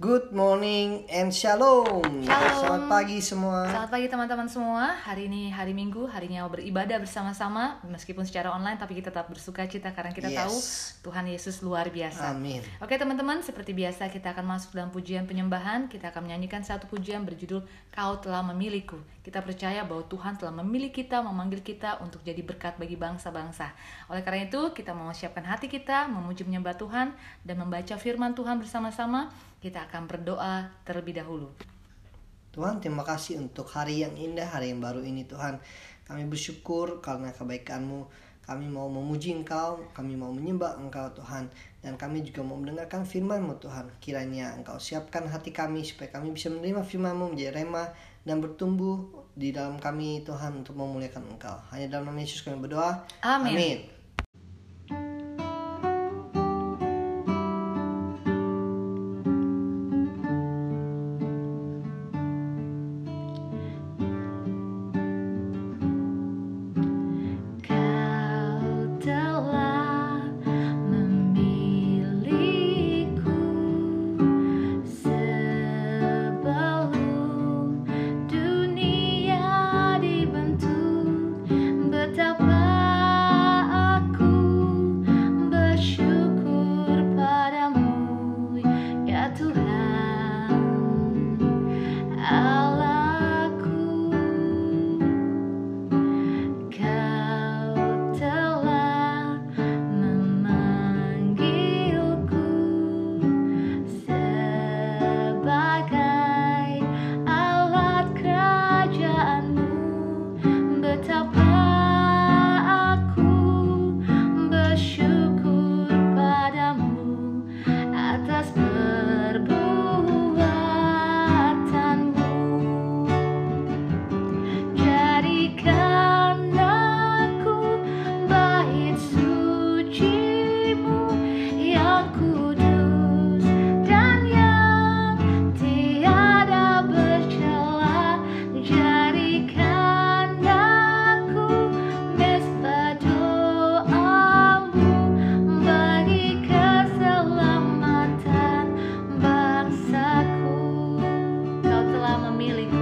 Good morning and shalom. Shalom. Selamat pagi semua. Selamat pagi teman-teman semua. Hari ini hari Minggu, harinya beribadah bersama-sama meskipun secara online tapi kita tetap bersuka cita karena kita Yes. tahu Tuhan Yesus luar biasa. Amin. Oke teman-teman, seperti biasa kita akan masuk dalam pujian penyembahan. Kita akan menyanyikan satu pujian berjudul Kau telah memilihku. Kita percaya bahwa Tuhan telah memilih kita, memanggil kita untuk jadi berkat bagi bangsa-bangsa. Oleh karena itu, kita mau siapkan hati kita, memuji menyembah Tuhan dan membaca firman Tuhan bersama-sama. Kita akan berdoa terlebih dahulu. Tuhan terima kasih untuk hari yang indah, hari yang baru ini Tuhan. Kami bersyukur karena kebaikan-Mu. Kami mau memuji Engkau, kami mau menyembah Engkau Tuhan. Dan kami juga mau mendengarkan firman-Mu Tuhan. Kiranya Engkau siapkan hati kami supaya kami bisa menerima firman-Mu menjadi remah dan bertumbuh di dalam kami Tuhan untuk memuliakan Engkau. Hanya dalam nama Yesus kami berdoa. Amin. Amin. merely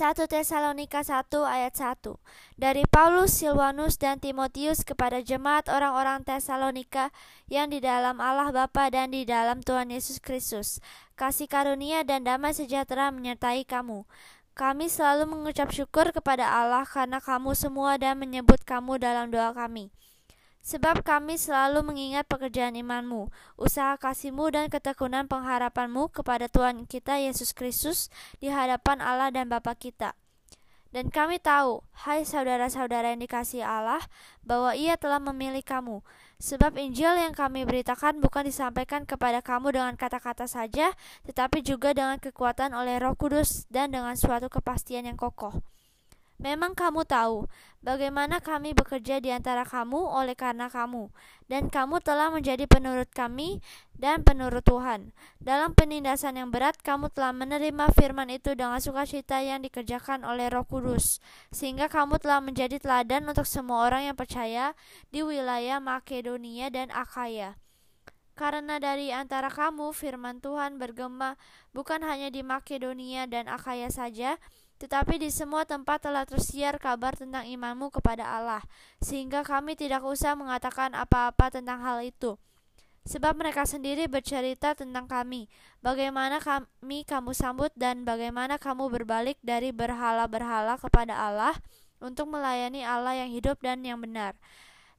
Satu Tesalonika 1 ayat 1 Dari Paulus, Silwanus, dan Timotius kepada jemaat orang-orang Tesalonika yang di dalam Allah Bapa dan di dalam Tuhan Yesus Kristus. Kasih karunia dan damai sejahtera menyertai kamu. Kami selalu mengucap syukur kepada Allah karena kamu semua dan menyebut kamu dalam doa kami. Sebab kami selalu mengingat pekerjaan imanmu, usaha kasihmu dan ketekunan pengharapanmu kepada Tuhan kita Yesus Kristus di hadapan Allah dan Bapa kita. Dan kami tahu, hai saudara-saudara yang dikasih Allah, bahwa ia telah memilih kamu. Sebab Injil yang kami beritakan bukan disampaikan kepada kamu dengan kata-kata saja, tetapi juga dengan kekuatan oleh roh kudus dan dengan suatu kepastian yang kokoh. Memang kamu tahu bagaimana kami bekerja di antara kamu oleh karena kamu, dan kamu telah menjadi penurut kami dan penurut Tuhan. Dalam penindasan yang berat, kamu telah menerima firman itu dengan sukacita yang dikerjakan oleh Roh Kudus, sehingga kamu telah menjadi teladan untuk semua orang yang percaya di wilayah Makedonia dan Akaya. Karena dari antara kamu firman Tuhan bergema bukan hanya di Makedonia dan Akaya saja, tetapi di semua tempat telah tersiar kabar tentang imanmu kepada Allah, sehingga kami tidak usah mengatakan apa-apa tentang hal itu. Sebab mereka sendiri bercerita tentang kami, bagaimana kami kamu sambut dan bagaimana kamu berbalik dari berhala-berhala kepada Allah untuk melayani Allah yang hidup dan yang benar,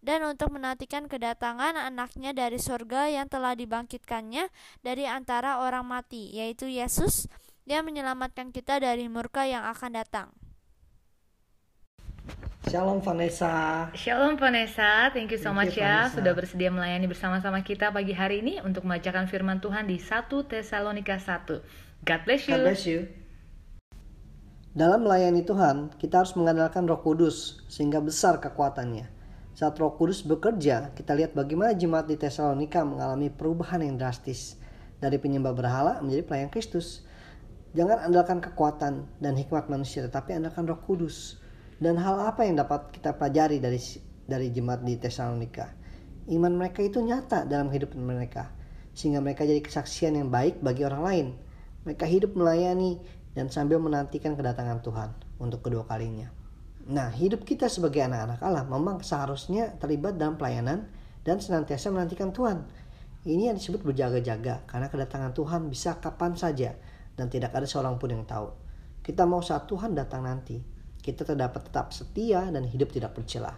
dan untuk menantikan kedatangan anaknya dari sorga yang telah dibangkitkannya dari antara orang mati, yaitu Yesus, dia menyelamatkan kita dari murka yang akan datang. Shalom Vanessa. Shalom Vanessa, thank you so Thank much you, ya Vanessa. sudah bersedia melayani bersama-sama kita pagi hari ini untuk membacakan firman Tuhan di 1 Tesalonika 1. God bless you. God bless you. Dalam melayani Tuhan, kita harus mengandalkan Roh Kudus sehingga besar kekuatannya. Saat Roh Kudus bekerja, kita lihat bagaimana jemaat di Tesalonika mengalami perubahan yang drastis dari penyembah berhala menjadi pelayan Kristus. Jangan andalkan kekuatan dan hikmat manusia, tetapi andalkan Roh Kudus. Dan hal apa yang dapat kita pelajari dari dari jemaat di Tesalonika? Iman mereka itu nyata dalam kehidupan mereka, sehingga mereka jadi kesaksian yang baik bagi orang lain. Mereka hidup melayani dan sambil menantikan kedatangan Tuhan untuk kedua kalinya. Nah, hidup kita sebagai anak-anak Allah memang seharusnya terlibat dalam pelayanan dan senantiasa menantikan Tuhan. Ini yang disebut berjaga-jaga karena kedatangan Tuhan bisa kapan saja dan tidak ada seorang pun yang tahu. Kita mau saat Tuhan datang nanti, kita terdapat tetap setia dan hidup tidak bercelah.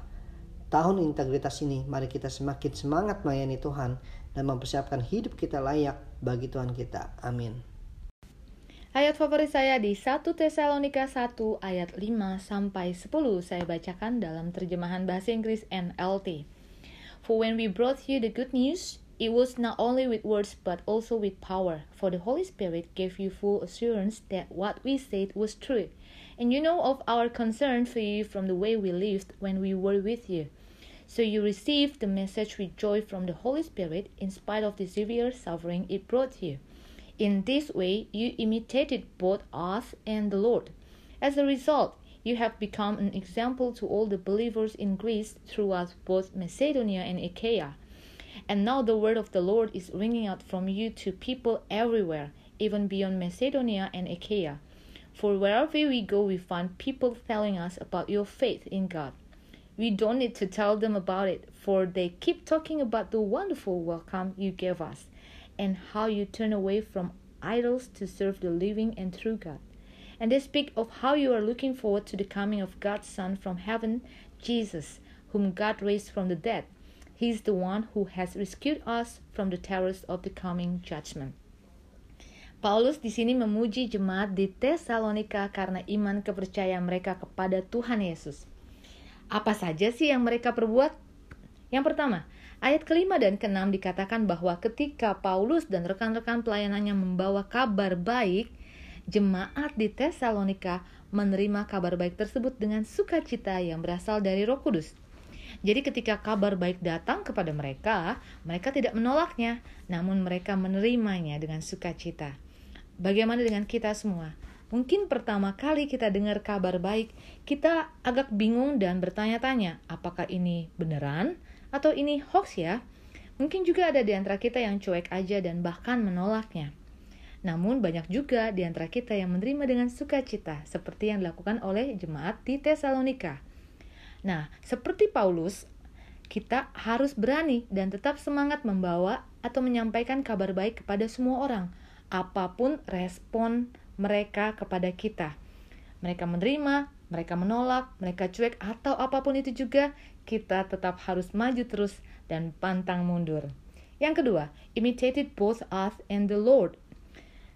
Tahun integritas ini, mari kita semakin semangat melayani Tuhan dan mempersiapkan hidup kita layak bagi Tuhan kita. Amin. Ayat favorit saya di 1 Tesalonika 1 ayat 5 sampai 10 saya bacakan dalam terjemahan bahasa Inggris NLT. For when we brought you the good news, it was not only with words but also with power, for the Holy Spirit gave you full assurance that what we said was true. And you know of our concern for you from the way we lived when we were with you. So you received the message with joy from the Holy Spirit in spite of the severe suffering it brought you. In this way, you imitated both us and the Lord. As a result, you have become an example to all the believers in Greece throughout both Macedonia and Achaia. And now the word of the Lord is ringing out from you to people everywhere, even beyond Macedonia and Achaia. For wherever we go, we find people telling us about your faith in God. We don't need to tell them about it, for they keep talking about the wonderful welcome you gave us and how you turn away from idols to serve the living and true God. And they speak of how you are looking forward to the coming of God's Son from heaven, Jesus, whom God raised from the dead. He is the one who has rescued us from the terrors of the coming judgment. Paulus di sini memuji jemaat di Tesalonika karena iman kepercayaan mereka kepada Tuhan Yesus. Apa saja sih yang mereka perbuat? Yang pertama, ayat kelima dan keenam dikatakan bahwa ketika Paulus dan rekan-rekan pelayanannya membawa kabar baik, jemaat di Tesalonika menerima kabar baik tersebut dengan sukacita yang berasal dari Roh Kudus. Jadi ketika kabar baik datang kepada mereka, mereka tidak menolaknya, namun mereka menerimanya dengan sukacita. Bagaimana dengan kita semua? Mungkin pertama kali kita dengar kabar baik, kita agak bingung dan bertanya-tanya, apakah ini beneran atau ini hoax ya? Mungkin juga ada di antara kita yang cuek aja dan bahkan menolaknya. Namun banyak juga di antara kita yang menerima dengan sukacita, seperti yang dilakukan oleh jemaat di Tesalonika. Nah, seperti Paulus, kita harus berani dan tetap semangat membawa atau menyampaikan kabar baik kepada semua orang, apa pun respon mereka kepada kita. Mereka menerima, mereka menolak, mereka cuek, atau apa pun itu juga, kita tetap harus maju terus dan pantang mundur. Yang kedua, imitated both us and the Lord.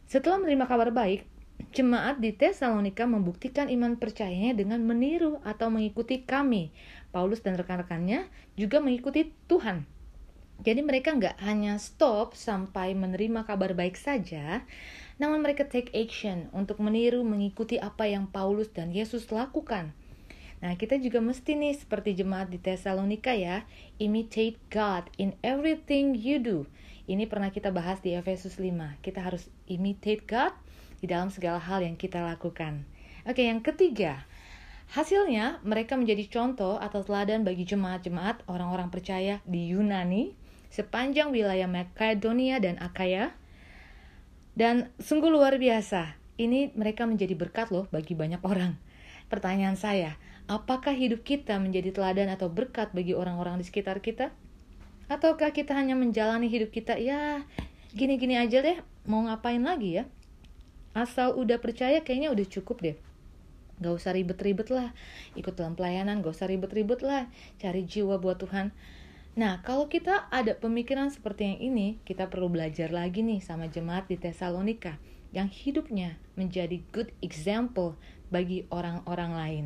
Setelah menerima kabar baik, jemaat di Tesalonika membuktikan iman percayanya dengan meniru atau mengikuti kami. Paulus dan rekan-rekannya juga mengikuti Tuhan. Jadi mereka nggak hanya stop sampai menerima kabar baik saja, namun mereka take action untuk meniru mengikuti apa yang Paulus dan Yesus lakukan. Nah, kita juga mesti nih seperti jemaat di Tesalonika ya, imitate God in everything you do. Ini pernah kita bahas di Efesus 5. Kita harus imitate God di dalam segala hal yang kita lakukan. Oke, yang ketiga, hasilnya mereka menjadi contoh atau teladan bagi jemaat-jemaat orang-orang percaya di Yunani sepanjang wilayah Makedonia dan Akaya. Dan sungguh luar biasa, ini mereka menjadi berkat loh bagi banyak orang. Pertanyaan saya, apakah hidup kita menjadi teladan atau berkat bagi orang-orang di sekitar kita? Ataukah kita hanya menjalani hidup kita, ya gini-gini aja deh, mau ngapain lagi ya? Asal udah percaya kayaknya udah cukup deh. Gak usah ribet-ribet lah, ikut dalam pelayanan, gak usah ribet-ribet lah, cari jiwa buat Tuhan. Nah, kalau kita ada pemikiran seperti yang ini, kita perlu belajar lagi nih sama jemaat di Tesalonika yang hidupnya menjadi good example bagi orang-orang lain.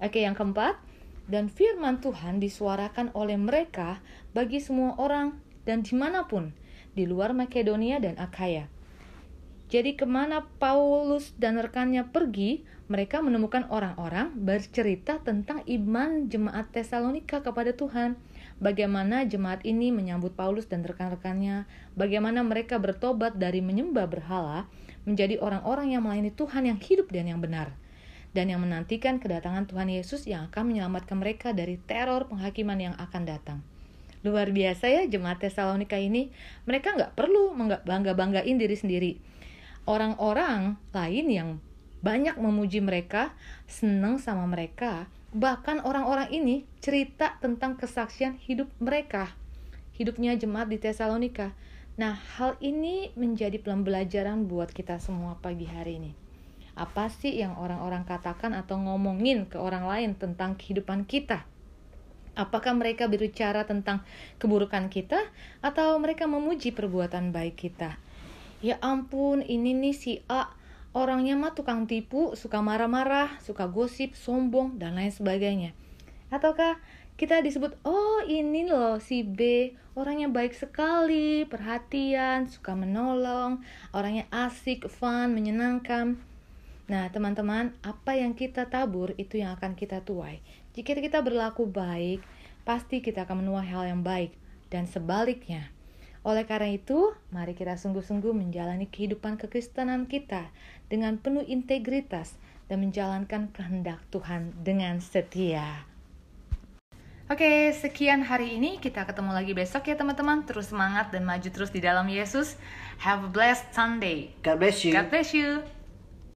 Oke, yang keempat, dan firman Tuhan disuarakan oleh mereka bagi semua orang dan di mana pun di luar Makedonia dan Akaya. Jadi ke mana Paulus dan rekannya pergi, mereka menemukan orang-orang bercerita tentang iman jemaat Tesalonika kepada Tuhan. Bagaimana jemaat ini menyambut Paulus dan rekan-rekannya, bagaimana mereka bertobat dari menyembah berhala menjadi orang-orang yang melayani Tuhan yang hidup dan yang benar dan yang menantikan kedatangan Tuhan Yesus yang akan menyelamatkan mereka dari teror penghakiman yang akan datang. Luar biasa ya jemaat Tesalonika ini, mereka nggak perlu bangga-banggain diri sendiri. Orang-orang lain yang banyak memuji mereka, senang sama mereka, bahkan orang-orang ini cerita tentang kesaksian hidup mereka, hidupnya jemaat di Tesalonika. Nah, hal ini menjadi pembelajaran buat kita semua pagi hari ini apa sih yang orang-orang katakan atau ngomongin ke orang lain tentang kehidupan kita? Apakah mereka berbicara tentang keburukan kita atau mereka memuji perbuatan baik kita? Ya ampun, ini nih si A orangnya mah tukang tipu, suka marah-marah, suka gosip, sombong, dan lain sebagainya. Ataukah kita disebut, oh ini loh si B, orangnya baik sekali, perhatian, suka menolong, orangnya asik, fun, menyenangkan. Nah, teman-teman, apa yang kita tabur itu yang akan kita tuai. Jika kita berlaku baik, pasti kita akan menuai hal yang baik dan sebaliknya. Oleh karena itu, mari kita sungguh-sungguh menjalani kehidupan kekristenan kita dengan penuh integritas dan menjalankan kehendak Tuhan dengan setia. Oke, sekian hari ini. Kita ketemu lagi besok ya teman-teman. Terus semangat dan maju terus di dalam Yesus. Have a blessed Sunday. God bless you. God bless you.